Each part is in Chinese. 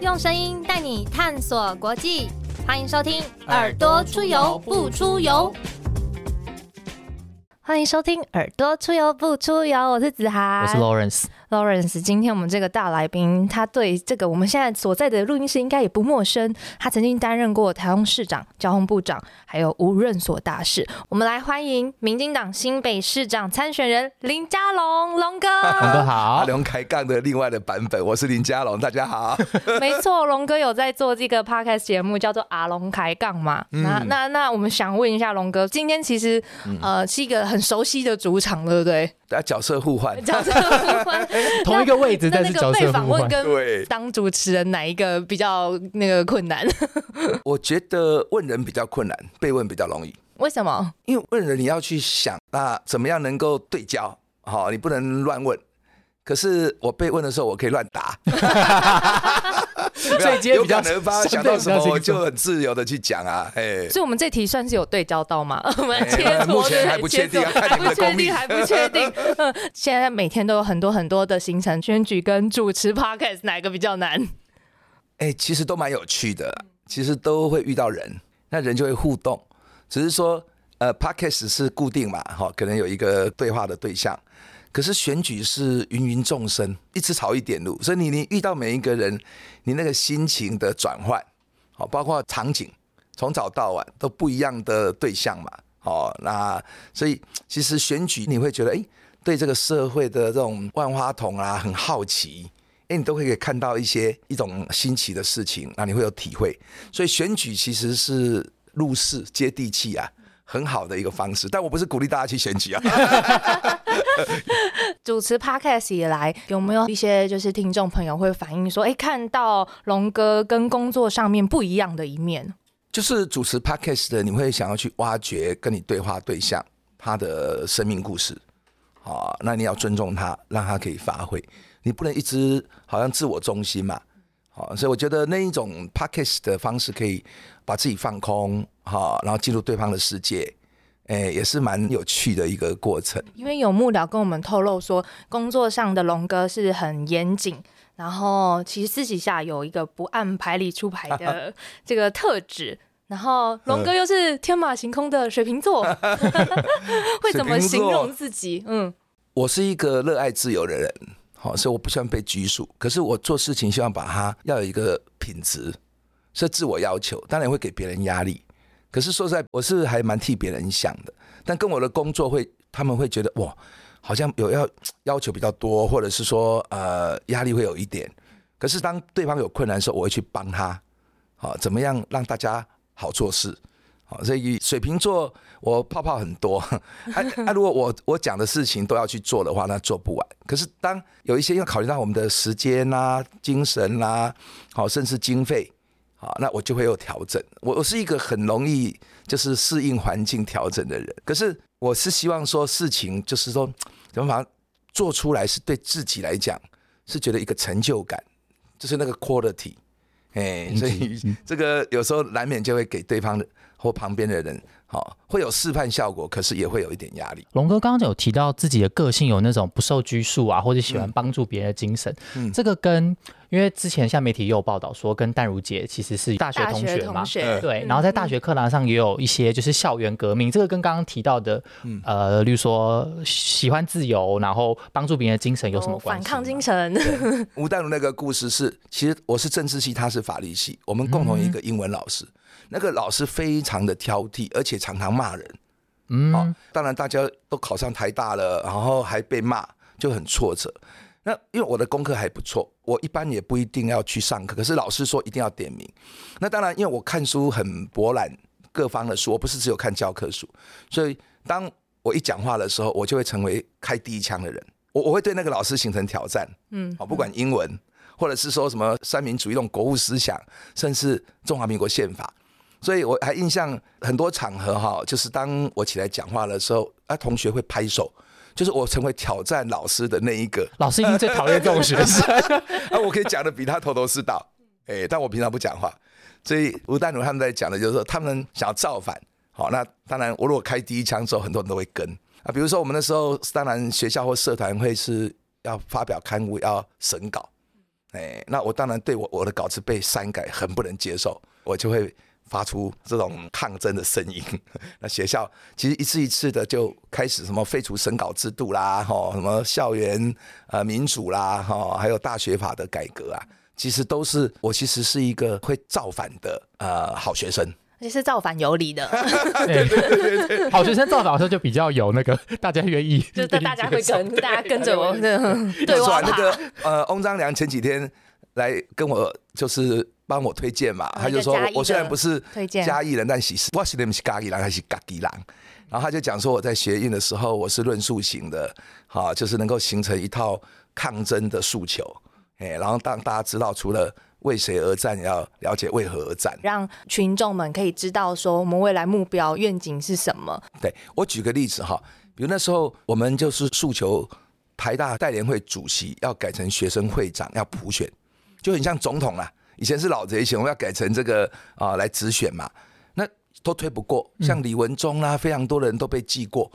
用声音带你探索国际，欢迎收听《耳朵出游不出游》。欢迎收听《耳朵出游不出游》，我是子涵，我是 Lawrence。Lawrence，今天我们这个大来宾，他对这个我们现在所在的录音室应该也不陌生。他曾经担任过台中市长、交通部长，还有无任所大使。我们来欢迎民进党新北市长参选人林佳龙，龙哥。龙 哥好。阿龙开杠的另外的版本，我是林佳龙，大家好。没错，龙哥有在做这个 podcast 节目，叫做阿龙开杠嘛。那那那，我们想问一下龙哥，今天其实呃是一个很熟悉的主场，对不对？大家角色互换，角色互换，同一个位置，但是角色互换。对，当主持人哪一个比较那个困难？我觉得问人比较困难，被问比较容易。为什么？因为问人你要去想，那怎么样能够对焦？好，你不能乱问。可是我被问的时候，我可以乱答。所以今天比较能发想到什么，我就很自由的去讲啊，哎。所以，我们这题算是有对焦到吗？我们 目前还不确定，还不确定，还不确定。嗯，现在每天都有很多很多的行程，选举跟主持 podcast 哪个比较难？哎，其实都蛮有趣的，其实都会遇到人，那人就会互动。只是说，呃，podcast 是固定嘛，哈，可能有一个对话的对象。可是选举是芸芸众生，一直朝一点路，所以你你遇到每一个人，你那个心情的转换，好，包括场景，从早到晚都不一样的对象嘛，哦，那所以其实选举你会觉得，哎，对这个社会的这种万花筒啊，很好奇，哎，你都会可以看到一些一种新奇的事情，那你会有体会，所以选举其实是入世接地气啊。很好的一个方式，但我不是鼓励大家去选举啊。主持 podcast 以来，有没有一些就是听众朋友会反映说，哎，看到龙哥跟工作上面不一样的一面？就是主持 podcast 的，你会想要去挖掘跟你对话对象他的生命故事，啊，那你要尊重他，让他可以发挥，你不能一直好像自我中心嘛。好，所以我觉得那一种 podcast 的方式可以把自己放空，哈，然后进入对方的世界，哎，也是蛮有趣的一个过程。因为有幕僚跟我们透露说，工作上的龙哥是很严谨，然后其实私底下有一个不按牌理出牌的 这个特质。然后龙哥又是天马行空的水瓶座，会怎么形容自己？嗯，我是一个热爱自由的人。好，所以我不喜欢被拘束。可是我做事情希望把它要有一个品质，是自我要求，当然会给别人压力。可是说实在，我是还蛮替别人想的。但跟我的工作会，他们会觉得哇，好像有要要求比较多，或者是说呃压力会有一点。可是当对方有困难的时候，我会去帮他。好，怎么样让大家好做事？好，所以水瓶座我泡泡很多，啊啊！如果我我讲的事情都要去做的话，那做不完。可是当有一些要考虑到我们的时间啦、精神啦，好，甚至经费，好，那我就会有调整。我我是一个很容易就是适应环境调整的人。可是我是希望说事情就是说怎么把它做出来，是对自己来讲是觉得一个成就感，就是那个 quality。哎，所以这个有时候难免就会给对方的。或旁边的人，好会有示范效果，可是也会有一点压力。龙哥刚刚有提到自己的个性有那种不受拘束啊，或者喜欢帮助别人的精神。嗯，这个跟因为之前像媒体也有报道说，跟淡如姐其实是大学同学嘛，对。然后在大学课堂上也有一些就是校园革命，这个跟刚刚提到的，呃，例如说喜欢自由，然后帮助别人的精神有什么关系？反抗精神。吴淡如那个故事是，其实我是政治系，他是法律系，我们共同一个英文老师。那个老师非常的挑剔，而且常常骂人。嗯，当然大家都考上台大了，然后还被骂，就很挫折。那因为我的功课还不错，我一般也不一定要去上课，可是老师说一定要点名。那当然，因为我看书很博览各方的书，我不是只有看教科书，所以当我一讲话的时候，我就会成为开第一枪的人。我我会对那个老师形成挑战。嗯，好，不管英文，或者是说什么三民主义那种国务思想，甚至中华民国宪法。所以我还印象很多场合哈，就是当我起来讲话的时候，啊，同学会拍手，就是我成为挑战老师的那一个。老师一定最讨厌这种学生，啊，我可以讲的比他头头是道，哎，但我平常不讲话。所以吴丹如他们在讲的就是说，他们想要造反，好，那当然我如果开第一枪之后，很多人都会跟啊。比如说我们那时候，当然学校或社团会是要发表刊物要审稿，哎，那我当然对我我的稿子被删改很不能接受，我就会发出这种抗争的声音。那学校其实一次一次的就开始什么废除审稿制度啦，哈，什么校园呃民主啦，哈，还有大学法的改革啊，其实都是我其实是一个会造反的呃好学生。而且是造反有理的，对对对 好学生造反的时候就比较有那个 大家愿意，就大家会跟大家跟着我，对哇。那个呃，翁章良前几天来跟我就是帮我推荐嘛，他就说我虽然不是嘉义人，但其实我是你是嘉义人还是嘉义人，然后他就讲说我在学运的时候我是论述型的，好，就是能够形成一套抗争的诉求，哎，然后当大家知道除了。为谁而战？要了解为何而战，让群众们可以知道说我们未来目标愿景是什么。对我举个例子哈，比如那时候我们就是诉求台大代联会主席要改成学生会长，要普选，就很像总统啦。以前是老贼选，我们要改成这个啊来直选嘛，那都推不过。像李文忠啦，非常多的人都被记过。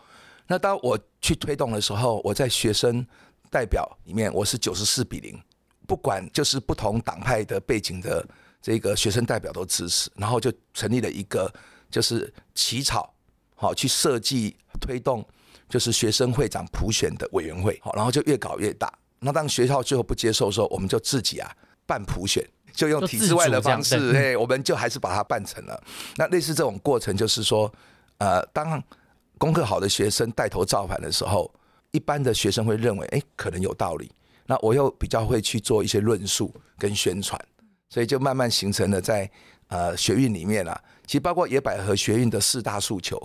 那当我去推动的时候，我在学生代表里面，我是九十四比零。不管就是不同党派的背景的这个学生代表都支持，然后就成立了一个就是起草好去设计推动就是学生会长普选的委员会，好，然后就越搞越大。那当学校最后不接受的时候，我们就自己啊办普选，就用体制外的方式，哎，我们就还是把它办成了。那类似这种过程，就是说，呃，当功课好的学生带头造反的时候，一般的学生会认为，哎，可能有道理。那我又比较会去做一些论述跟宣传，所以就慢慢形成了在呃学运里面啊，其实包括野百合学运的四大诉求，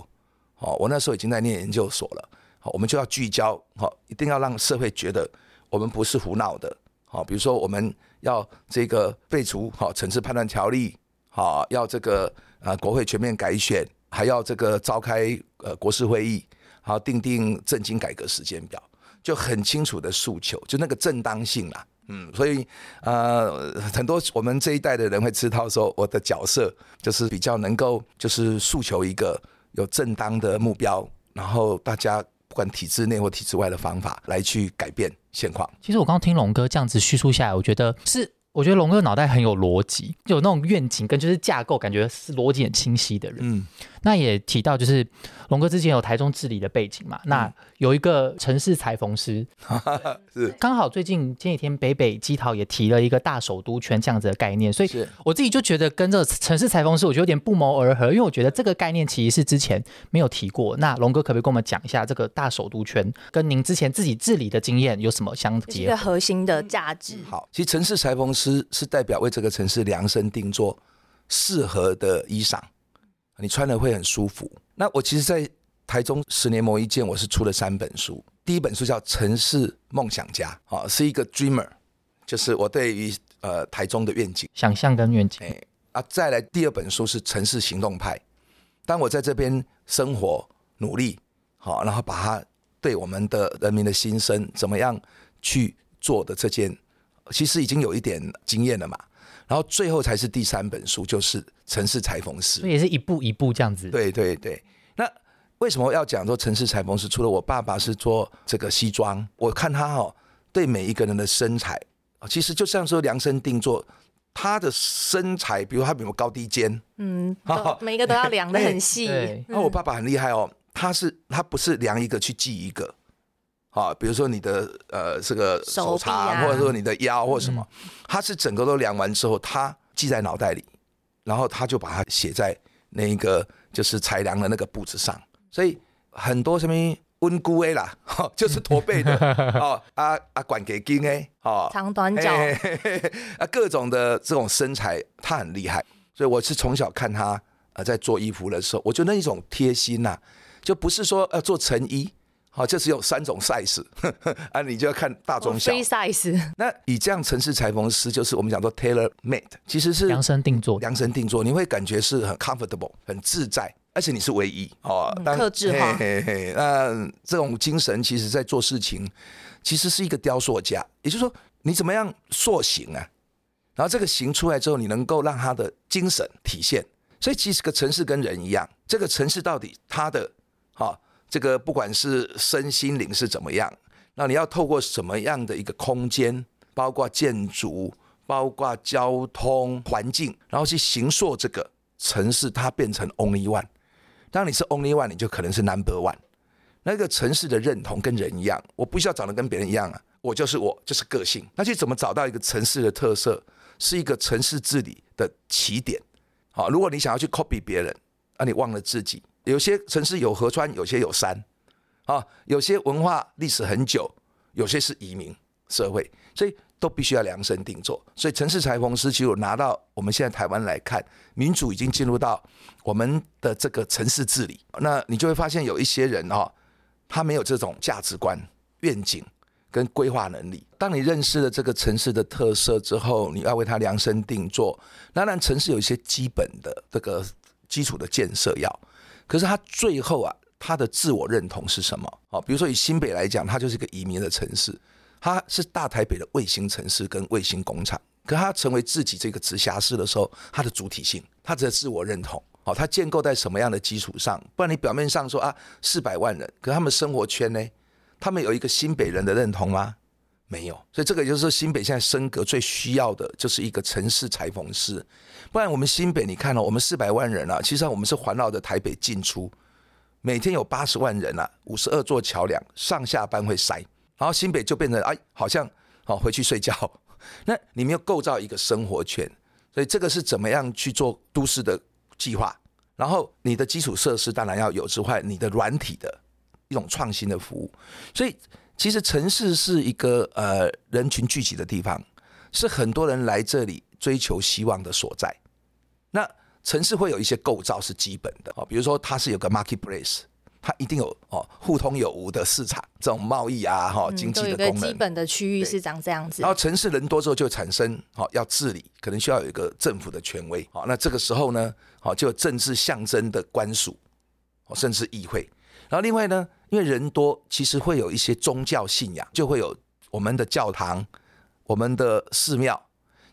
哦，我那时候已经在念研究所了，好，我们就要聚焦，好，一定要让社会觉得我们不是胡闹的，好，比如说我们要这个废除好城市判断条例，好，要这个呃国会全面改选，还要这个召开呃国事会议，好，定定政经改革时间表。就很清楚的诉求，就那个正当性啦，嗯，所以呃，很多我们这一代的人会知道说，我的角色就是比较能够就是诉求一个有正当的目标，然后大家不管体制内或体制外的方法来去改变现况。其实我刚刚听龙哥这样子叙述下来，我觉得是。我觉得龙哥脑袋很有逻辑，有那种愿景跟就是架构，感觉是逻辑很清晰的人。嗯，那也提到就是龙哥之前有台中治理的背景嘛，那有一个城市裁缝师，是刚好最近前几天北北基桃也提了一个大首都圈这样子的概念，所以我自己就觉得跟这个城市裁缝师，我觉得有点不谋而合，因为我觉得这个概念其实是之前没有提过。那龙哥可不可以跟我们讲一下这个大首都圈跟您之前自己治理的经验有什么相结？一个核心的价值。好，其实城市裁缝师。是是代表为这个城市量身定做适合的衣裳，你穿了会很舒服。那我其实，在台中十年磨一剑，我是出了三本书。第一本书叫《城市梦想家》，啊，是一个 dreamer，就是我对于呃台中的愿景、想象跟愿景。哎啊，再来第二本书是《城市行动派》，当我在这边生活努力，好，然后把它对我们的人民的心声怎么样去做的这件。其实已经有一点经验了嘛，然后最后才是第三本书，就是城市裁缝师，也是一步一步这样子。对对对，那为什么要讲说城市裁缝师？除了我爸爸是做这个西装，我看他哦，对每一个人的身材啊，其实就像说量身定做，他的身材，比如他有没有高低肩，嗯，每一个都要量的很细。那 我爸爸很厉害哦，他是他不是量一个去记一个。啊，比如说你的呃这个手长，或者说你的腰或什么，他是整个都量完之后，他记在脑袋里，然后他就把它写在那一个就是裁量的那个布子上。所以很多什么温姑 A 啦，就是驼背的 哦，啊啊管给筋 A，哦长短脚 啊各种的这种身材，他很厉害。所以我是从小看他呃在做衣服的时候，我觉得那一种贴心呐，就不是说要做成衣。好，这是有三种 size 啊，你就要看大中小。Free size。那以这样城市裁缝师，就是我们讲做 tailor made，其实是量身定做。量身定做，你会感觉是很 comfortable，很自在，而且你是唯一哦。特质化。那这种精神，其实在做事情，其实是一个雕塑家。也就是说，你怎么样塑形啊？然后这个形出来之后，你能够让他的精神体现。所以，其实个城市跟人一样，这个城市到底它的哈。这个不管是身心灵是怎么样，那你要透过什么样的一个空间，包括建筑，包括交通环境，然后去形塑这个城市，它变成 only one。当你是 only one，你就可能是 number one。那个城市的认同跟人一样，我不需要长得跟别人一样啊，我就是我，就是个性。那去怎么找到一个城市的特色，是一个城市治理的起点。好，如果你想要去 copy 别人，那你忘了自己。有些城市有河川，有些有山，啊，有些文化历史很久，有些是移民社会，所以都必须要量身定做。所以城市裁缝师其实拿到我们现在台湾来看，民主已经进入到我们的这个城市治理，那你就会发现有一些人哈。他没有这种价值观、愿景跟规划能力。当你认识了这个城市的特色之后，你要为它量身定做。当然，城市有一些基本的这个基础的建设要，可是他最后啊，他的自我认同是什么？哦，比如说以新北来讲，它就是一个移民的城市，它是大台北的卫星城市跟卫星工厂。可它成为自己这个直辖市的时候，它的主体性，它的自我认同。好，它建构在什么样的基础上？不然你表面上说啊，四百万人，可他们生活圈呢？他们有一个新北人的认同吗？没有。所以这个就是，新北现在升格最需要的就是一个城市裁缝师。不然我们新北，你看了，我们四百万人啊，其实我们是环绕着台北进出，每天有八十万人啊，五十二座桥梁，上下班会塞，然后新北就变成哎，好像好回去睡觉。那你们要构造一个生活圈，所以这个是怎么样去做都市的？计划，然后你的基础设施当然要有之外，你的软体的一种创新的服务。所以，其实城市是一个呃人群聚集的地方，是很多人来这里追求希望的所在。那城市会有一些构造是基本的啊，比如说它是有个 marketplace。它一定有哦，互通有无的市场，这种贸易啊，哈，经济的功能。基本的区域是长这样子。然后城市人多之后，就产生好要治理，可能需要有一个政府的权威。好，那这个时候呢，好就有政治象征的官署，哦，甚至议会。然后另外呢，因为人多，其实会有一些宗教信仰，就会有我们的教堂、我们的寺庙，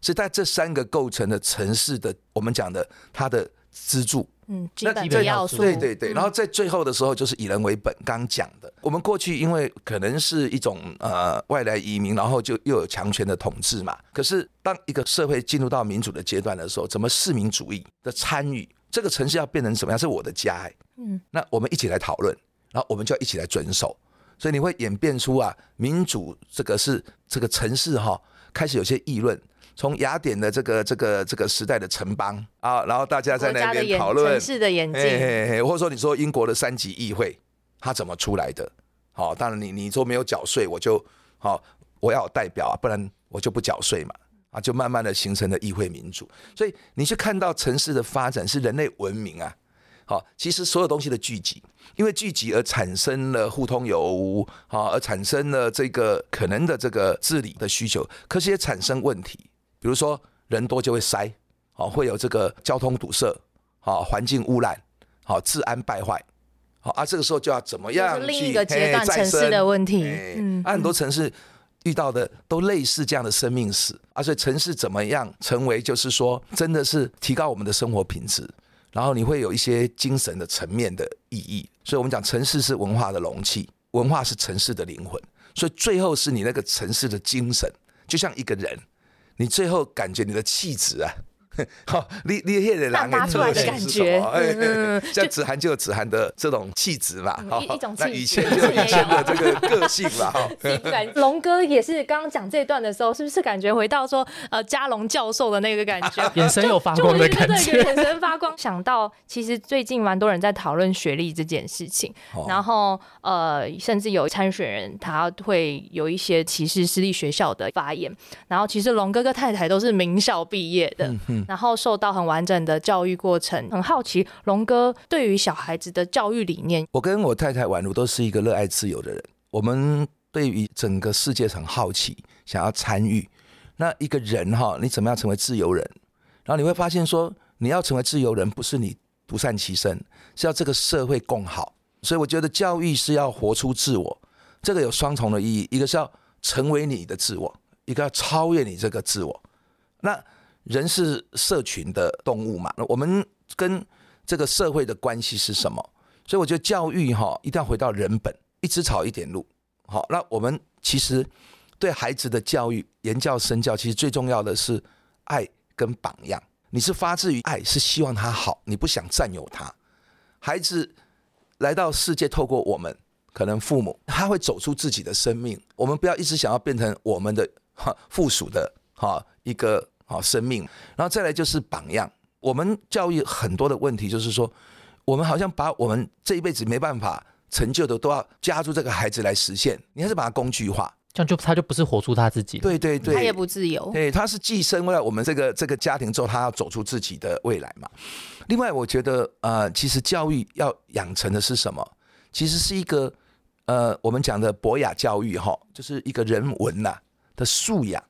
所以在这三个构成的城市的，我们讲的它的支柱。嗯，基本的要素。对对对，然后在最后的时候就是以人为本。刚讲的，我们过去因为可能是一种呃外来移民，然后就又有强权的统治嘛。可是当一个社会进入到民主的阶段的时候，怎么市民主义的参与，这个城市要变成什么样？是我的家，嗯，那我们一起来讨论，然后我们就要一起来遵守。所以你会演变出啊，民主这个是这个城市哈，开始有些议论。从雅典的这个这个这个时代的城邦啊，然后大家在那边讨论城市的眼镜，或者说你说英国的三级议会它怎么出来的？好，当然你你说没有缴税，我就好我要有代表啊，不然我就不缴税嘛啊，就慢慢的形成了议会民主。所以你去看到城市的发展是人类文明啊，好，其实所有东西的聚集，因为聚集而产生了互通有无，好，而产生了这个可能的这个治理的需求，可是也产生问题。比如说人多就会塞，好会有这个交通堵塞，好环境污染，好治安败坏，好啊这个时候就要怎么样另一个阶段城市的问题，嗯，啊很多城市遇到的都类似这样的生命史，而且城市怎么样成为就是说真的是提高我们的生活品质，然后你会有一些精神的层面的意义，所以我们讲城市是文化的容器，文化是城市的灵魂，所以最后是你那个城市的精神，就像一个人。你最后感觉你的气质啊，好，你你现在散发出来的感觉，嗯，像子涵就有子涵的这种气质嘛，一种气质，就有以前的这个个性嘛，哈。龙哥也是刚刚讲这段的时候，是不是感觉回到说呃嘉龙教授的那个感觉，眼神有发光的感觉，眼神发光。想到其实最近蛮多人在讨论学历这件事情，然后呃，甚至有参选人他会有一些歧视私立学校的发言，然后其实龙哥哥太太都是名校毕业的。然后受到很完整的教育过程，很好奇龙哥对于小孩子的教育理念。我跟我太太宛如都是一个热爱自由的人，我们对于整个世界很好奇，想要参与。那一个人哈，你怎么样成为自由人？然后你会发现说，你要成为自由人，不是你独善其身，是要这个社会共好。所以我觉得教育是要活出自我，这个有双重的意义，一个是要成为你的自我，一个要超越你这个自我。那人是社群的动物嘛？那我们跟这个社会的关系是什么？所以我觉得教育哈一定要回到人本，一直草一点路。好，那我们其实对孩子的教育言教身教，其实最重要的是爱跟榜样。你是发自于爱，是希望他好，你不想占有他。孩子来到世界，透过我们，可能父母他会走出自己的生命。我们不要一直想要变成我们的哈附属的哈一个好生命。然后再来就是榜样。我们教育很多的问题，就是说，我们好像把我们这一辈子没办法成就的，都要加入这个孩子来实现。你还是把它工具化。这样就他就不是活出他自己，对对对，他也不自由，对，他是寄生为了我们这个这个家庭之后，他要走出自己的未来嘛。另外，我觉得呃，其实教育要养成的是什么？其实是一个呃，我们讲的博雅教育哈，就是一个人文呐的素养。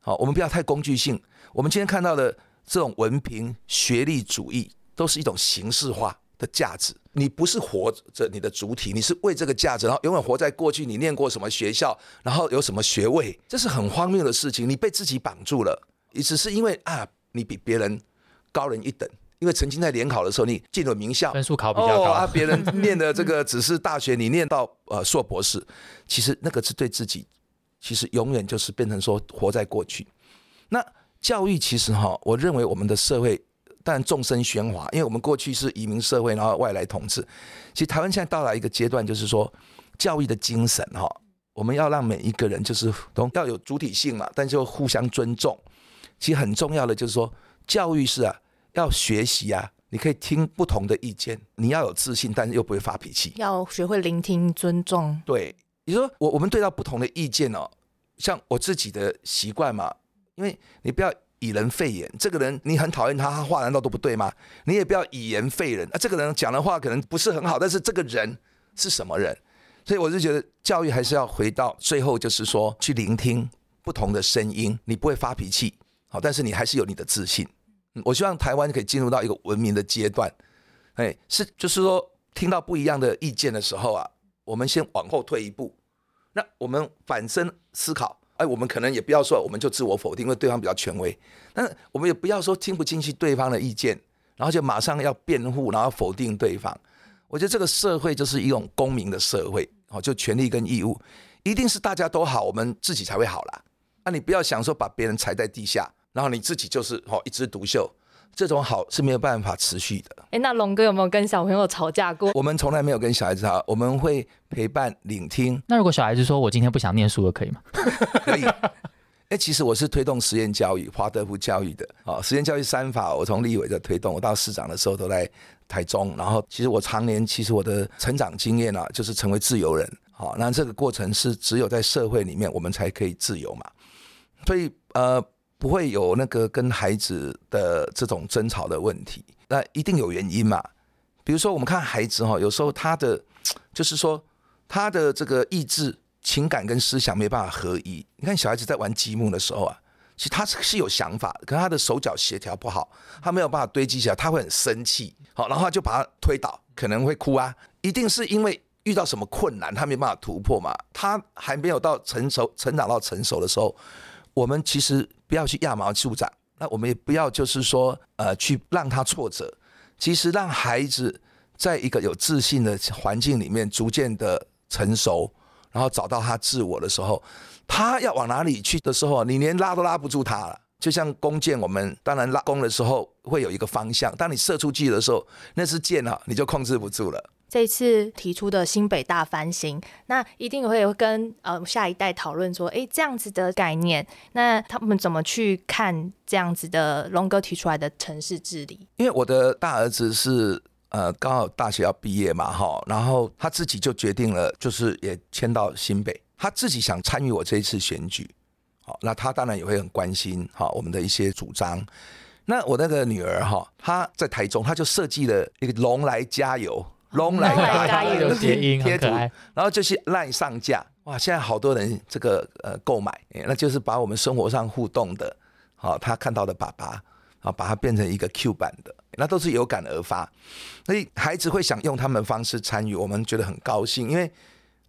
好，我们不要太工具性。我们今天看到的这种文凭、学历主义，都是一种形式化。的价值，你不是活着你的主体，你是为这个价值，然后永远活在过去。你念过什么学校，然后有什么学位，这是很荒谬的事情。你被自己绑住了，你只是因为啊，你比别人高人一等，因为曾经在联考的时候你进了名校，分数考比较高啊，别人念的这个只是大学，你念到呃硕博士，其实那个是对自己，其实永远就是变成说活在过去。那教育其实哈，我认为我们的社会。但众生喧哗，因为我们过去是移民社会，然后外来统治。其实台湾现在到达一个阶段，就是说教育的精神哈，我们要让每一个人就是都要有主体性嘛，但就互相尊重。其实很重要的就是说，教育是啊，要学习啊，你可以听不同的意见，你要有自信，但是又不会发脾气，要学会聆听、尊重。对，你说我我们对到不同的意见哦，像我自己的习惯嘛，因为你不要。以人废言，这个人你很讨厌他，他话难道都不对吗？你也不要以言废人啊，这个人讲的话可能不是很好，但是这个人是什么人？所以我就觉得教育还是要回到最后，就是说去聆听不同的声音，你不会发脾气，好，但是你还是有你的自信。我希望台湾可以进入到一个文明的阶段，哎，是就是说听到不一样的意见的时候啊，我们先往后退一步，那我们反身思考。哎，我们可能也不要说，我们就自我否定，因为对方比较权威。但是我们也不要说听不进去对方的意见，然后就马上要辩护，然后否定对方。我觉得这个社会就是一种公民的社会，哦，就权利跟义务，一定是大家都好，我们自己才会好啦。那你不要想说把别人踩在地下，然后你自己就是哦一枝独秀。这种好是没有办法持续的。哎，那龙哥有没有跟小朋友吵架过？我们从来没有跟小孩子吵，我们会陪伴、聆听。那如果小孩子说我今天不想念书了，可以吗？可以。哎，其实我是推动实验教育、华德福教育的。啊，实验教育三法，我从立委的推动，我到市长的时候都在台中。然后，其实我常年，其实我的成长经验啊，就是成为自由人。好，那这个过程是只有在社会里面，我们才可以自由嘛。所以，呃。不会有那个跟孩子的这种争吵的问题，那一定有原因嘛？比如说，我们看孩子哈，有时候他的 就是说他的这个意志、情感跟思想没办法合一。你看小孩子在玩积木的时候啊，其实他是有想法，可他的手脚协调不好，他没有办法堆积起来，他会很生气，好，然后就把他推倒，可能会哭啊，一定是因为遇到什么困难，他没办法突破嘛，他还没有到成熟、成长到成熟的时候。我们其实不要去揠苗助长，那我们也不要就是说，呃，去让他挫折。其实让孩子在一个有自信的环境里面，逐渐的成熟，然后找到他自我的时候，他要往哪里去的时候，你连拉都拉不住他了。就像弓箭，我们当然拉弓的时候会有一个方向，当你射出去的时候，那支箭啊，你就控制不住了。这次提出的新北大翻新，那一定会跟呃下一代讨论说，哎，这样子的概念，那他们怎么去看这样子的龙哥提出来的城市治理？因为我的大儿子是呃刚好大学要毕业嘛，哈，然后他自己就决定了，就是也迁到新北，他自己想参与我这一次选举，好，那他当然也会很关心哈我们的一些主张。那我那个女儿哈，她在台中，她就设计了一个龙来加油。龙来加油贴贴图，然后就是赖上架哇！现在好多人这个呃购买，那就是把我们生活上互动的，好他看到的爸爸，啊把它变成一个 Q 版的，那都是有感而发，所以孩子会想用他们方式参与，我们觉得很高兴，因为。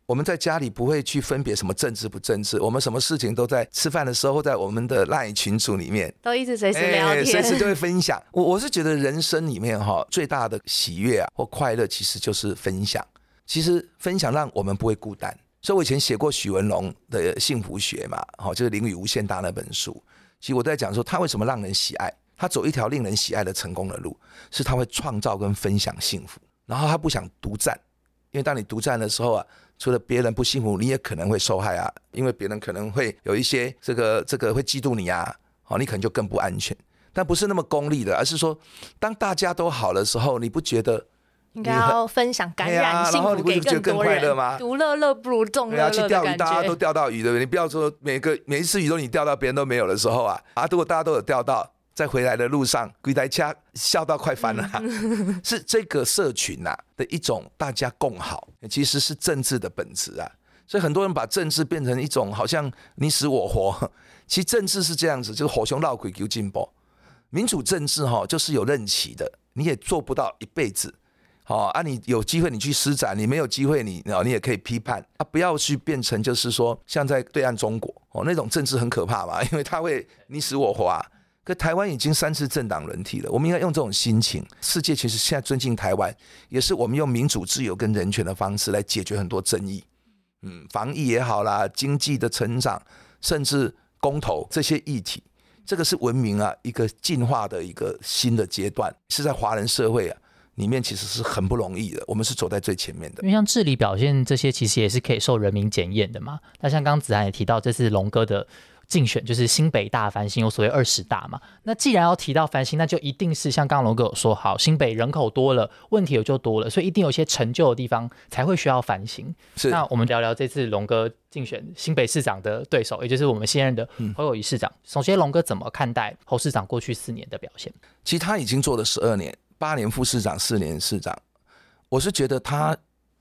我们在家里不会去分别什么政治不政治，我们什么事情都在吃饭的时候，在我们的赖群组里面都一直随时聊天，随时就会分享。我我是觉得人生里面哈最大的喜悦啊或快乐，其实就是分享。其实分享让我们不会孤单，所以我以前写过许文龙的《幸福学》嘛，好，就是《淋雨无限大》那本书。其实我在讲说，他为什么让人喜爱？他走一条令人喜爱的成功的路，是他会创造跟分享幸福，然后他不想独占，因为当你独占的时候啊，除了别人不幸福，你也可能会受害啊，因为别人可能会有一些这个这个会嫉妒你啊，哦，你可能就更不安全。但不是那么功利的，而是说，当大家都好的时候，你不觉得？应该要分享感染幸福给更多人。独乐乐不如众乐乐去钓鱼，大家都钓到鱼，对不对？你不要说每个每一次鱼都你钓到，别人都没有的时候啊啊！如果大家都有钓到，在回来的路上，鬼台家笑到快翻了。是这个社群呐的一种大家共好，其实是政治的本质啊。所以很多人把政治变成一种好像你死我活，其实政治是这样子，就是火熊闹鬼求进步。民主政治哈，就是有任期的，你也做不到一辈子。哦，啊，你有机会你去施展，你没有机会你哦，你也可以批判啊，不要去变成就是说像在对岸中国哦那种政治很可怕嘛，因为他会你死我活啊。可台湾已经三次政党轮替了，我们应该用这种心情。世界其实现在尊敬台湾，也是我们用民主、自由跟人权的方式来解决很多争议。嗯，防疫也好啦，经济的成长，甚至公投这些议题，这个是文明啊一个进化的一个新的阶段，是在华人社会啊。里面其实是很不容易的，我们是走在最前面的。因为像治理表现这些，其实也是可以受人民检验的嘛。那像刚子涵也提到，这次龙哥的竞选就是新北大翻新，有所谓二十大嘛。那既然要提到翻新，那就一定是像刚刚龙哥有说，好，新北人口多了，问题也就多了，所以一定有些成就的地方才会需要翻新。是。那我们聊聊这次龙哥竞选新北市长的对手，也就是我们现任的侯友谊市长。首先，龙哥怎么看待侯市长过去四年的表现？其实他已经做了十二年。八年副市长，四年市长，我是觉得他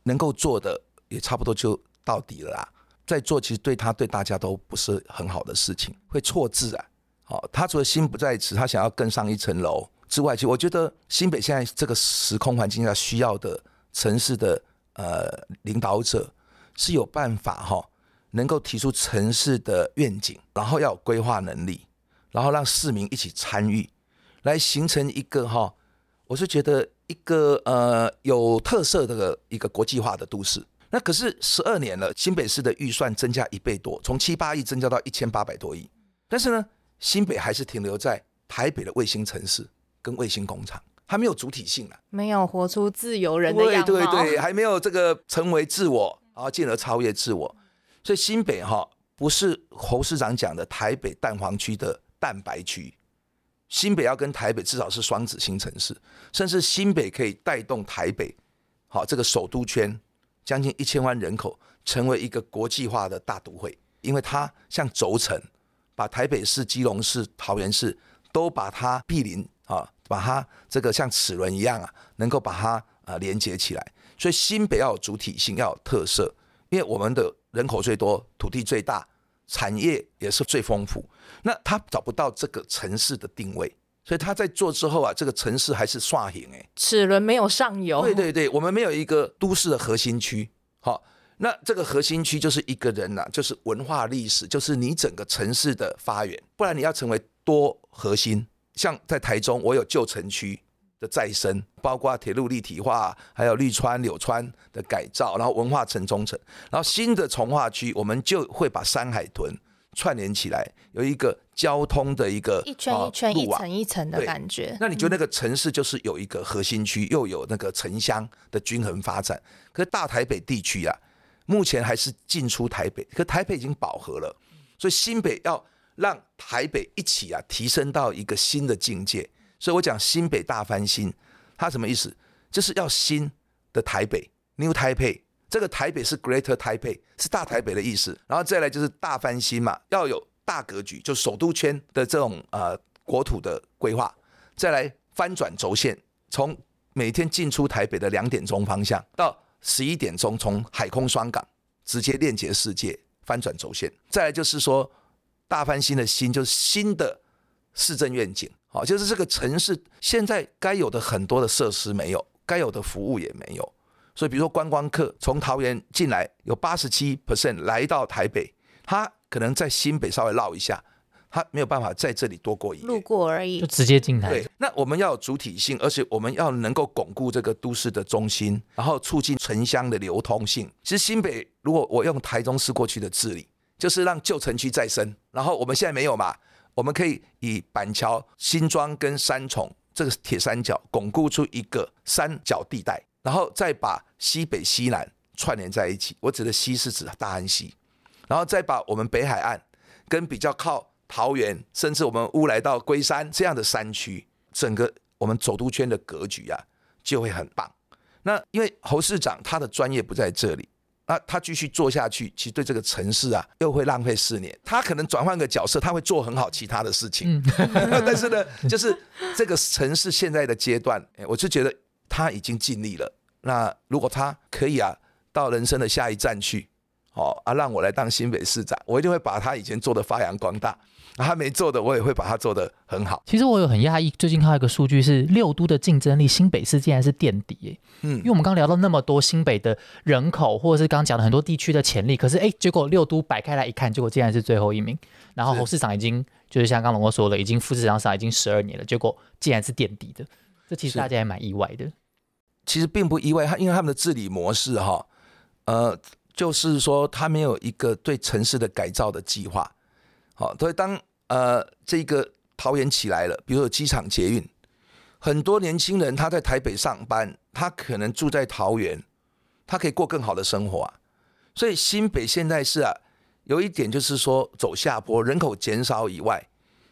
能够做的也差不多就到底了啦。在做其实对他对大家都不是很好的事情，会错字啊。好，他除了心不在此，他想要更上一层楼之外，其实我觉得新北现在这个时空环境下需要的城市的呃领导者是有办法哈，能够提出城市的愿景，然后要有规划能力，然后让市民一起参与，来形成一个哈。我是觉得一个呃有特色的一个国际化的都市，那可是十二年了，新北市的预算增加一倍多，从七八亿增加到一千八百多亿，但是呢，新北还是停留在台北的卫星城市跟卫星工厂，还没有主体性啊，没有活出自由人的对对对，还没有这个成为自我，然后进而超越自我，所以新北哈不是侯市长讲的台北蛋黄区的蛋白区。新北要跟台北至少是双子星城市，甚至新北可以带动台北，好这个首都圈将近一千万人口，成为一个国际化的大都会，因为它像轴承，把台北市、基隆市、桃园市都把它毗邻啊，把它这个像齿轮一样啊，能够把它啊连接起来。所以新北要有主体性，要有特色，因为我们的人口最多，土地最大。产业也是最丰富，那他找不到这个城市的定位，所以他在做之后啊，这个城市还是刷型哎，齿轮没有上游。对对对，我们没有一个都市的核心区，好，那这个核心区就是一个人呐，就是文化历史，就是你整个城市的发源，不然你要成为多核心，像在台中，我有旧城区。的再生，包括铁路立体化，还有绿川、柳川的改造，然后文化城中城，然后新的从化区，我们就会把山海屯串联起来，有一个交通的一个一圈一圈、一层一层的感觉。那你觉得那个城市就是有一个核心区，又有那个城乡的均衡发展？可是大台北地区啊，目前还是进出台北，可台北已经饱和了，所以新北要让台北一起啊提升到一个新的境界。所以我讲新北大翻新，它什么意思？就是要新的台北 （New Taipei）。这个台北是 Greater Taipei，是大台北的意思。然后再来就是大翻新嘛，要有大格局，就首都圈的这种呃国土的规划。再来翻转轴线，从每天进出台北的两点钟方向到十一点钟，从海空双港直接链接世界，翻转轴线。再来就是说大翻新的新，就是新的市政愿景。好，就是这个城市现在该有的很多的设施没有，该有的服务也没有，所以比如说观光客从桃园进来，有八十七 percent 来到台北，他可能在新北稍微绕一下，他没有办法在这里多过一路过而已，就直接进来。对，那我们要有主体性，而且我们要能够巩固这个都市的中心，然后促进城乡的流通性。其实新北，如果我用台中市过去的治理，就是让旧城区再生，然后我们现在没有嘛，我们可以以板桥、新庄跟三重这个铁三角巩固出一个三角地带，然后再把西北、西南串联在一起。我指的西是指大安溪，然后再把我们北海岸跟比较靠桃园，甚至我们乌来到龟山这样的山区，整个我们首都圈的格局啊就会很棒。那因为侯市长他的专业不在这里。那他继续做下去，其实对这个城市啊，又会浪费四年。他可能转换个角色，他会做很好其他的事情。但是呢，就是这个城市现在的阶段，我就觉得他已经尽力了。那如果他可以啊，到人生的下一站去，哦啊，让我来当新北市长，我一定会把他以前做的发扬光大。他没做的，我也会把它做的很好。其实我有很讶异，最近看到一个数据是六都的竞争力，新北市竟然是垫底耶。嗯，因为我们刚聊到那么多新北的人口，或者是刚刚讲的很多地区的潜力，可是哎，结果六都摆开来一看，结果竟然是最后一名。然后侯市长已经就是像刚龙哥说的，已经副市长上已经十二年了，结果竟然是垫底的，这其实大家也蛮意外的。其实并不意外，他因为他们的治理模式哈，呃，就是说他没有一个对城市的改造的计划。好，所以当呃这个桃园起来了，比如说机场捷运，很多年轻人他在台北上班，他可能住在桃园，他可以过更好的生活啊。所以新北现在是啊，有一点就是说走下坡，人口减少以外，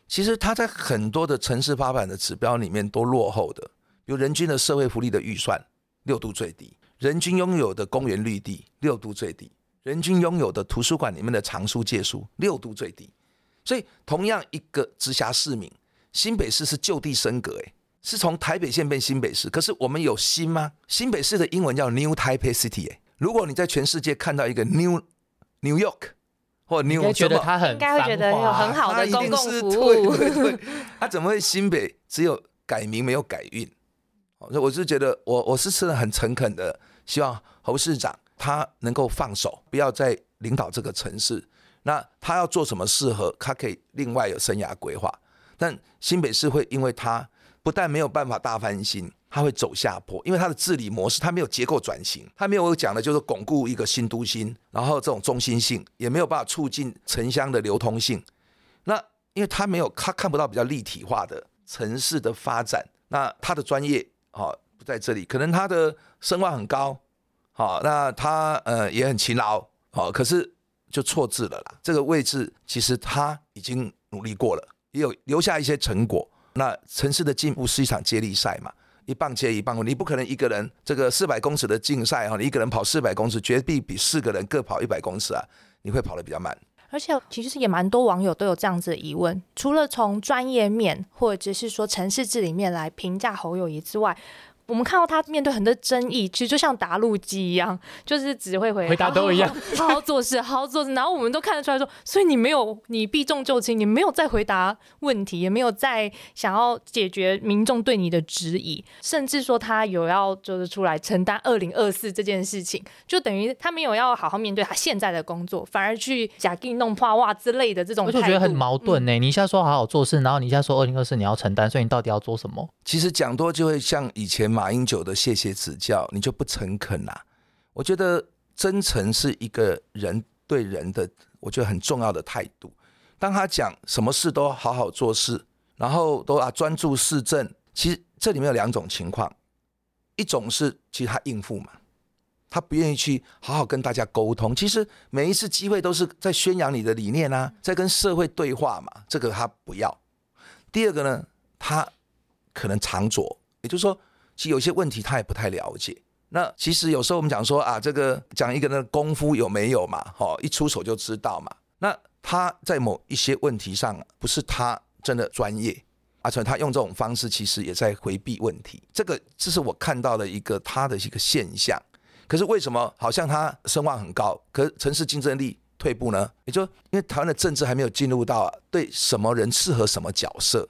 其实它在很多的城市发展的指标里面都落后的，比如人均的社会福利的预算六度最低，人均拥有的公园绿地六度最低，人均拥有的图书馆里面的藏书借书六度最低。所以，同样一个直辖市民，新北市是就地升格，哎，是从台北县变新北市。可是我们有新吗？新北市的英文叫 New Taipei City，哎，如果你在全世界看到一个 New New York 或 New，觉得他很，应该会觉得有很好的公共服务。对对对，它怎么会新北只有改名没有改运？所以我是觉得，我我是真的很诚恳的，希望侯市长他能够放手，不要再领导这个城市。那他要做什么适合，他可以另外有生涯规划。但新北市会因为他不但没有办法大翻新，他会走下坡，因为他的治理模式他没有结构转型，他没有讲的就是巩固一个新都心，然后这种中心性也没有办法促进城乡的流通性。那因为他没有，他看不到比较立体化的城市的发展。那他的专业好不在这里，可能他的声望很高，好，那他呃也很勤劳，好，可是。就错字了啦。这个位置其实他已经努力过了，也有留下一些成果。那城市的进步是一场接力赛嘛，一棒接一棒，你不可能一个人这个四百公尺的竞赛哈，你一个人跑四百公尺，绝壁比四个人各跑一百公尺啊，你会跑得比较慢。而且其实也蛮多网友都有这样子的疑问，除了从专业面或者是说城市治理面来评价侯友谊之外。我们看到他面对很多争议，其实就像答录机一样，就是只会回回答都一样，好好做事，好好做事。然后我们都看得出来说，所以你没有你避重就轻，你没有再回答问题，也没有再想要解决民众对你的质疑，甚至说他有要就是出来承担二零二四这件事情，就等于他没有要好好面对他现在的工作，反而去假给弄破袜之类的这种。我就觉得很矛盾呢。你一下说好好做事，然后你一下说二零二四你要承担，所以你到底要做什么？其实讲多就会像以前。马英九的谢谢指教，你就不诚恳啦。我觉得真诚是一个人对人的，我觉得很重要的态度。当他讲什么事都好好做事，然后都啊专注市政，其实这里面有两种情况，一种是其实他应付嘛，他不愿意去好好跟大家沟通。其实每一次机会都是在宣扬你的理念啊，在跟社会对话嘛，这个他不要。第二个呢，他可能长左，也就是说。其实有些问题他也不太了解。那其实有时候我们讲说啊，这个讲一个人的功夫有没有嘛？哦，一出手就知道嘛。那他在某一些问题上不是他真的专业，而且他用这种方式其实也在回避问题。这个这是我看到的一个他的一个现象。可是为什么好像他声望很高，可是城市竞争力退步呢？也就因为台湾的政治还没有进入到对什么人适合什么角色，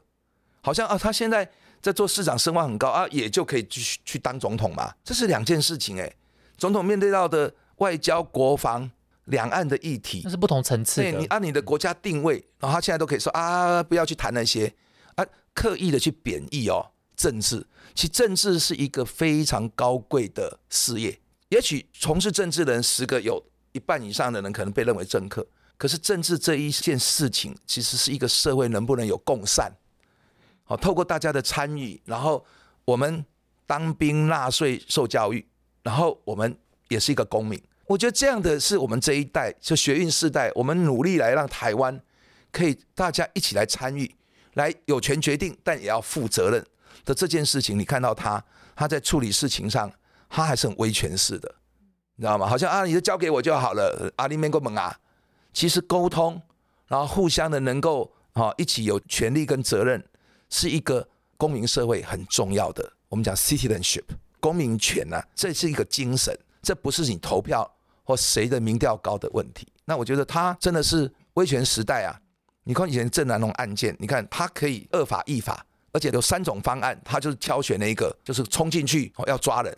好像啊他现在。在做市长声望很高啊，也就可以继续去当总统嘛？这是两件事情哎。总统面对到的外交、国防两岸的议题，那是不同层次的。你按你的国家定位，然后他现在都可以说啊，不要去谈那些啊，刻意的去贬义哦，政治。其实政治是一个非常高贵的事业。也许从事政治的人十个有一半以上的人可能被认为政客，可是政治这一件事情，其实是一个社会能不能有共善。好，透过大家的参与，然后我们当兵、纳税、受教育，然后我们也是一个公民。我觉得这样的是我们这一代，就学运世代，我们努力来让台湾可以大家一起来参与，来有权决定，但也要负责任的这件事情。你看到他，他在处理事情上，他还是很威权式的，你知道吗？好像啊，你就交给我就好了，阿里面个门啊。其实沟通，然后互相的能够啊一起有权利跟责任。是一个公民社会很重要的，我们讲 citizenship 公民权呢，这是一个精神，这不是你投票或谁的民调高的问题。那我觉得他真的是威权时代啊！你看以前郑南龙案件，你看他可以恶法易法，而且有三种方案，他就是挑选了一个，就是冲进去要抓人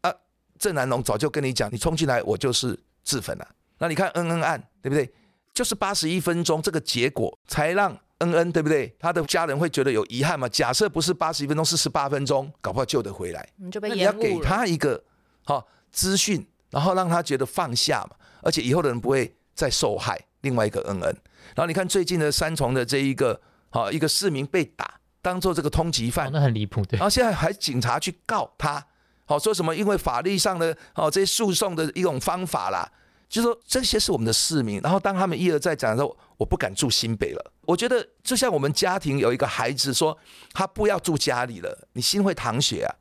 啊。郑南龙早就跟你讲，你冲进来我就是自焚了。那你看恩恩案对不对？就是八十一分钟这个结果才让。恩恩对不对？他的家人会觉得有遗憾吗？假设不是八十一分钟，是十八分钟，搞不好救得回来。你就被你要给他一个好资讯，然后让他觉得放下嘛，而且以后的人不会再受害。另外一个恩恩，然后你看最近的三重的这一个好一个市民被打，当做这个通缉犯，那很离谱。对，然后现在还警察去告他，好说什么？因为法律上的哦这些诉讼的一种方法啦。就是说，这些是我们的市民。然后当他们一而再讲的时候，我不敢住新北了。我觉得就像我们家庭有一个孩子说他不要住家里了，你心会淌血啊。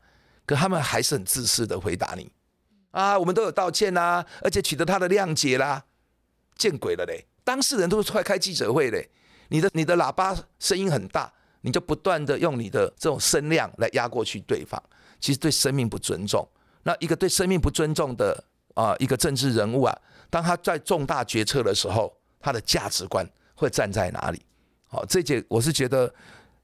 可他们还是很自私的回答你啊，我们都有道歉啦，而且取得他的谅解啦。见鬼了嘞！当事人都是出来开记者会嘞，你的你的喇叭声音很大，你就不断的用你的这种声量来压过去对方，其实对生命不尊重。那一个对生命不尊重的啊一个政治人物啊。当他在重大决策的时候，他的价值观会站在哪里？好，这节我是觉得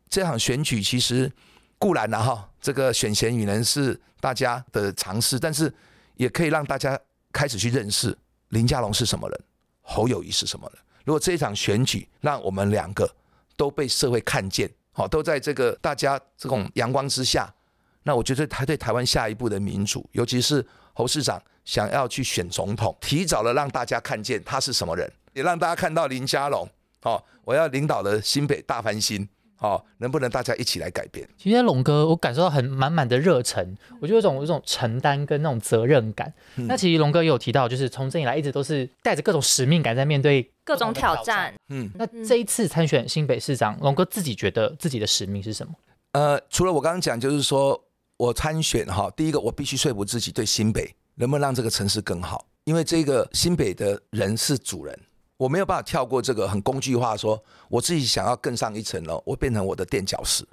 这场选举其实固然呢哈，这个选贤与能是大家的尝试，但是也可以让大家开始去认识林佳龙是什么人，侯友谊是什么人。如果这一场选举让我们两个都被社会看见，好，都在这个大家这种阳光之下，那我觉得他对台湾下一步的民主，尤其是侯市长。想要去选总统，提早的让大家看见他是什么人，也让大家看到林佳龙。哦，我要领导的新北大翻新。哦，能不能大家一起来改变？其实龙哥，我感受到很满满的热忱，我就有种有种承担跟那种责任感。那其实龙哥也有提到，就是从政以来一直都是带着各种使命感在面对各种挑战。嗯，那这一次参选新北市长，龙哥自己觉得自己的使命是什么？呃，除了我刚刚讲，就是说我参选哈，第一个我必须说服自己对新北。能不能让这个城市更好？因为这个新北的人是主人，我没有办法跳过这个很工具化，说我自己想要更上一层楼，我变成我的垫脚石，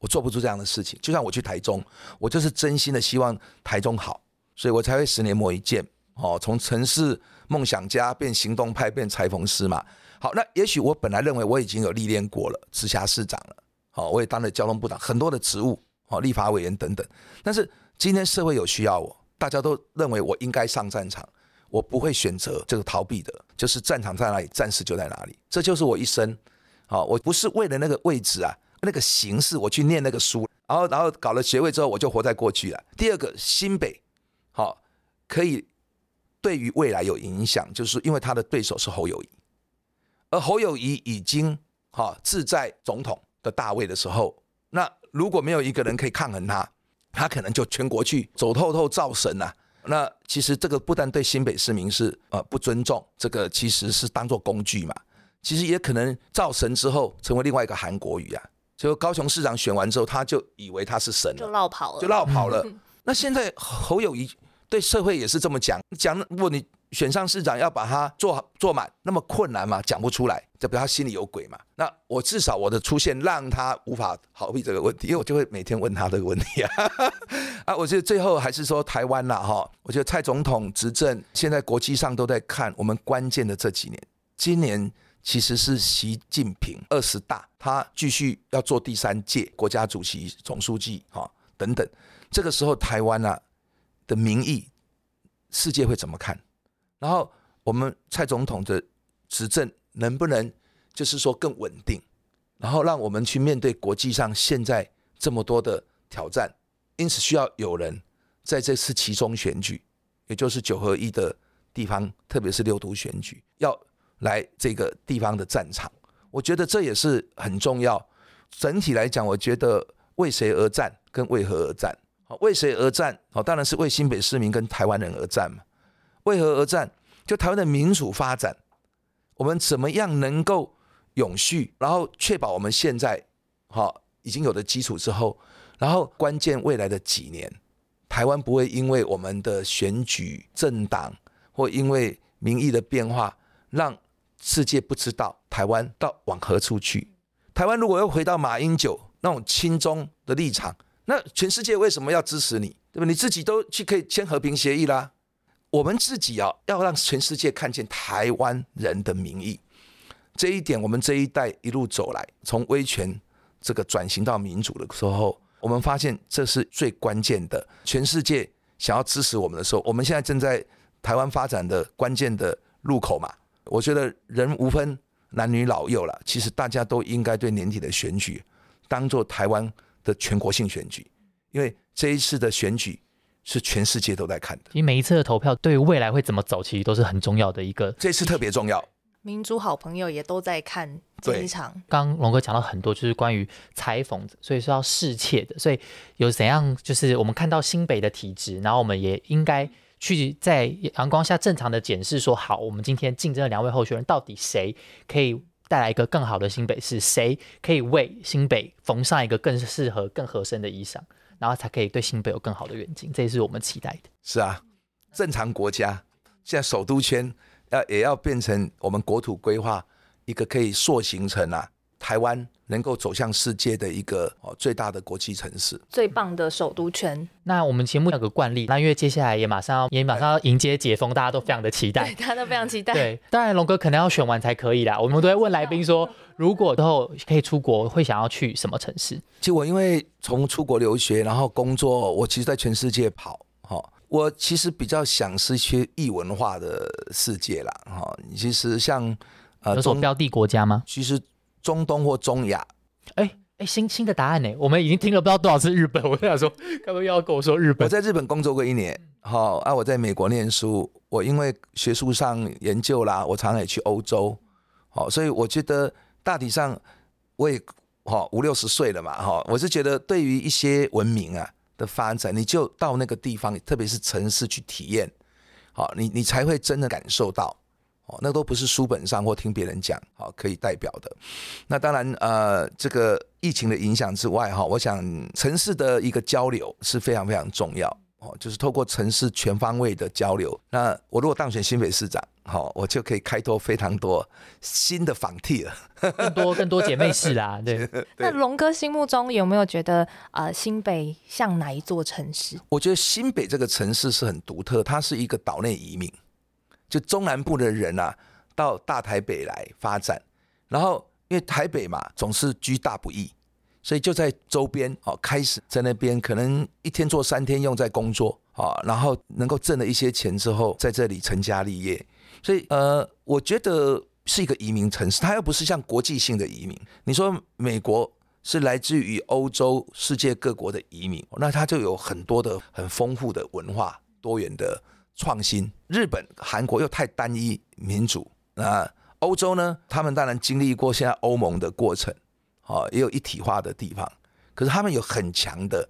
我做不出这样的事情。就像我去台中，我就是真心的希望台中好，所以我才会十年磨一剑，哦，从城市梦想家变行动派变裁缝师嘛。好，那也许我本来认为我已经有历练过了，直辖市长了，好，我也当了交通部长，很多的职务，好，立法委员等等。但是今天社会有需要我。大家都认为我应该上战场，我不会选择这个逃避的，就是战场在哪里，战士就在哪里，这就是我一生。好，我不是为了那个位置啊，那个形式，我去念那个书，然后然后搞了学位之后，我就活在过去了。第二个，新北好可以对于未来有影响，就是因为他的对手是侯友谊，而侯友谊已经好自在总统的大位的时候，那如果没有一个人可以抗衡他。他可能就全国去走透透造神呐，那其实这个不但对新北市民是呃不尊重，这个其实是当做工具嘛。其实也可能造神之后成为另外一个韩国语啊。就高雄市长选完之后，他就以为他是神了，就绕跑了，就绕跑了。那现在侯友谊对社会也是这么讲，讲如果你。选上市长要把它做做满，那么困难嘛？讲不出来，这表他心里有鬼嘛？那我至少我的出现让他无法逃避这个问题，因为我就会每天问他这个问题啊。啊，我觉得最后还是说台湾啦，哈，我觉得蔡总统执政，现在国际上都在看我们关键的这几年。今年其实是习近平二十大，他继续要做第三届国家主席、总书记，哈，等等。这个时候台湾啊的民意，世界会怎么看？然后我们蔡总统的执政能不能就是说更稳定，然后让我们去面对国际上现在这么多的挑战，因此需要有人在这次其中选举，也就是九合一的地方，特别是六都选举，要来这个地方的战场。我觉得这也是很重要。整体来讲，我觉得为谁而战跟为何而战？好，为谁而战？好，当然是为新北市民跟台湾人而战嘛。为何而战？就台湾的民主发展，我们怎么样能够永续，然后确保我们现在好已经有的基础之后，然后关键未来的几年，台湾不会因为我们的选举政党或因为民意的变化，让世界不知道台湾到往何处去。台湾如果又回到马英九那种亲中的立场，那全世界为什么要支持你？对吧？你自己都去可以签和平协议啦。我们自己啊，要让全世界看见台湾人的民意，这一点，我们这一代一路走来，从威权这个转型到民主的时候，我们发现这是最关键的。全世界想要支持我们的时候，我们现在正在台湾发展的关键的路口嘛。我觉得人无分男女老幼了，其实大家都应该对年底的选举当做台湾的全国性选举，因为这一次的选举。是全世界都在看的，其实每一次的投票对于未来会怎么走，其实都是很重要的一个。这次特别重要，民主好朋友也都在看这一场。刚龙哥讲到很多，就是关于裁缝，所以是要侍妾的，所以有怎样，就是我们看到新北的体质，然后我们也应该去在阳光下正常的检视，说好，我们今天竞争的两位候选人，到底谁可以带来一个更好的新北市，谁可以为新北缝上一个更适合、更合身的衣裳。然后才可以对新北有更好的远景，这也是我们期待的。是啊，正常国家现在首都圈要也要变成我们国土规划一个可以塑形成啊，台湾能够走向世界的一个哦最大的国际城市，最棒的首都圈。那我们节目有个惯例，那因为接下来也马上要也马上要迎接解封，大家都非常的期待，大家都非常期待。对，当然龙哥可能要选完才可以啦。我们都会问来宾说。如果之后可以出国，会想要去什么城市？其实我因为从出国留学，然后工作，我其实在全世界跑，哈，我其实比较想是一些异文化的世界啦，哈。其实像呃，有什么标的国家吗？其实中东或中亚，哎哎，新新的答案呢？我们已经听了不知道多少次日本，我想说，该不会要跟我说日本？我在日本工作过一年，好啊，我在美国念书，我因为学术上研究啦，我常常也去欧洲，好，所以我觉得。大体上，我也哦五六十岁了嘛哈，我是觉得对于一些文明啊的发展，你就到那个地方，特别是城市去体验，好，你你才会真的感受到，哦，那都不是书本上或听别人讲，好可以代表的。那当然呃，这个疫情的影响之外哈，我想城市的一个交流是非常非常重要。哦，就是透过城市全方位的交流。那我如果当选新北市长，好，我就可以开拓非常多新的访替了，更多更多姐妹市啦。对。那龙哥心目中有没有觉得呃新北像哪一座城市？我觉得新北这个城市是很独特，它是一个岛内移民，就中南部的人啊到大台北来发展，然后因为台北嘛总是居大不易。所以就在周边，哦，开始在那边可能一天做三天用在工作，啊，然后能够挣了一些钱之后，在这里成家立业。所以，呃，我觉得是一个移民城市，它又不是像国际性的移民。你说美国是来自于欧洲、世界各国的移民，那它就有很多的很丰富的文化多元的创新。日本、韩国又太单一民主，那欧洲呢？他们当然经历过现在欧盟的过程。哦，也有一体化的地方，可是他们有很强的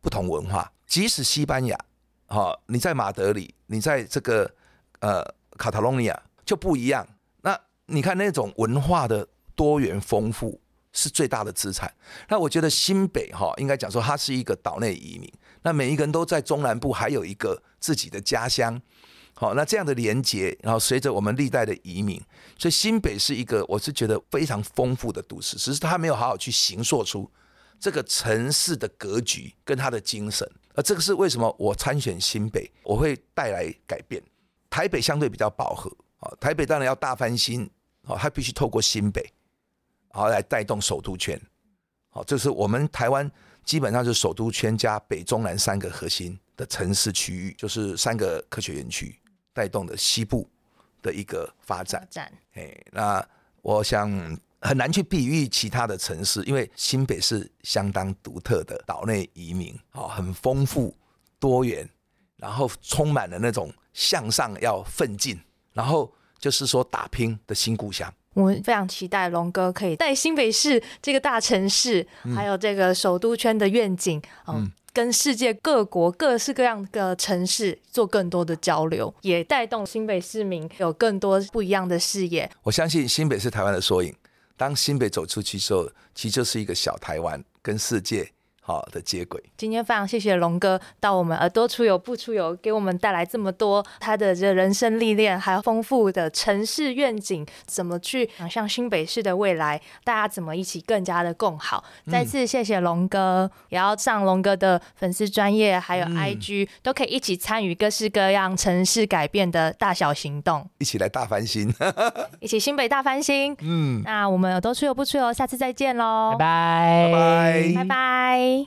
不同文化。即使西班牙，哦，你在马德里，你在这个呃卡塔隆尼亚就不一样。那你看那种文化的多元丰富是最大的资产。那我觉得新北哈，应该讲说它是一个岛内移民，那每一个人都在中南部还有一个自己的家乡。好，那这样的连接，然后随着我们历代的移民，所以新北是一个我是觉得非常丰富的都市，只是他没有好好去形塑出这个城市的格局跟他的精神，而这个是为什么我参选新北，我会带来改变。台北相对比较饱和，啊，台北当然要大翻新，好，它必须透过新北，好来带动首都圈，好，这是我们台湾基本上是首都圈加北中南三个核心的城市区域，就是三个科学园区。带动的西部的一个发展。哎，那我想很难去比喻其他的城市，因为新北是相当独特的岛内移民，哦，很丰富多元，然后充满了那种向上要奋进，然后就是说打拼的新故乡。我们非常期待龙哥可以在新北市这个大城市，还有这个首都圈的愿景，嗯。跟世界各国各式各样的城市做更多的交流，也带动新北市民有更多不一样的视野。我相信新北是台湾的缩影。当新北走出去之后，其实就是一个小台湾跟世界。好的接轨。今天非常谢谢龙哥到我们耳朵出游不出游，给我们带来这么多他的这人生历练，还有丰富的城市愿景，怎么去想象新北市的未来，大家怎么一起更加的共好。再次谢谢龙哥，也要上龙哥的粉丝专业，还有 IG 都可以一起参与各式各样城市改变的大小行动，一起来大翻新，一起新北大翻新。嗯，那我们耳朵出游不出游，下次再见喽，拜拜，拜拜。拜拜。